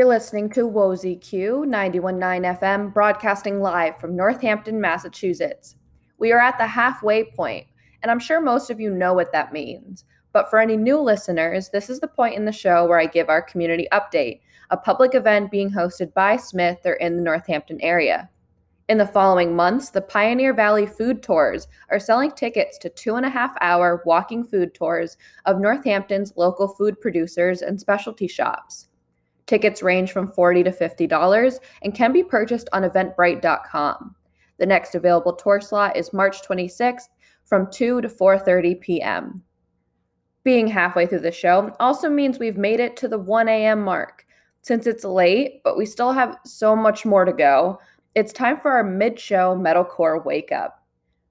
You're listening to WOZQ 919 FM, broadcasting live from Northampton, Massachusetts. We are at the halfway point, and I'm sure most of you know what that means. But for any new listeners, this is the point in the show where I give our community update, a public event being hosted by Smith or in the Northampton area. In the following months, the Pioneer Valley Food Tours are selling tickets to two and a half hour walking food tours of Northampton's local food producers and specialty shops. Tickets range from 40 to $50 and can be purchased on eventbrite.com. The next available tour slot is March 26th from 2 to 4:30 p.m. Being halfway through the show also means we've made it to the 1 a.m. mark. Since it's late, but we still have so much more to go, it's time for our mid-show metalcore wake up.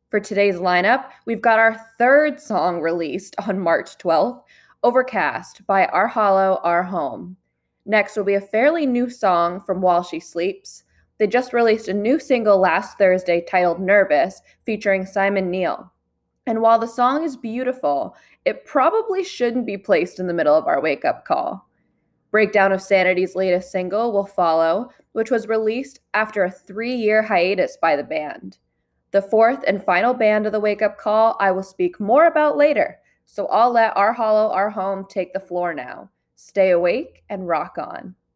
For today's lineup, we've got our third song released on March 12th, Overcast by Our Hollow, Our Home. Next will be a fairly new song from While She Sleeps. They just released a new single last Thursday titled Nervous, featuring Simon Neil. And while the song is beautiful, it probably shouldn't be placed in the middle of our wake up call. Breakdown of Sanity's latest single will follow, which was released after a three year hiatus by the band. The fourth and final band of the wake up call I will speak more about later, so I'll let Our Hollow, Our Home take the floor now. Stay awake and rock on.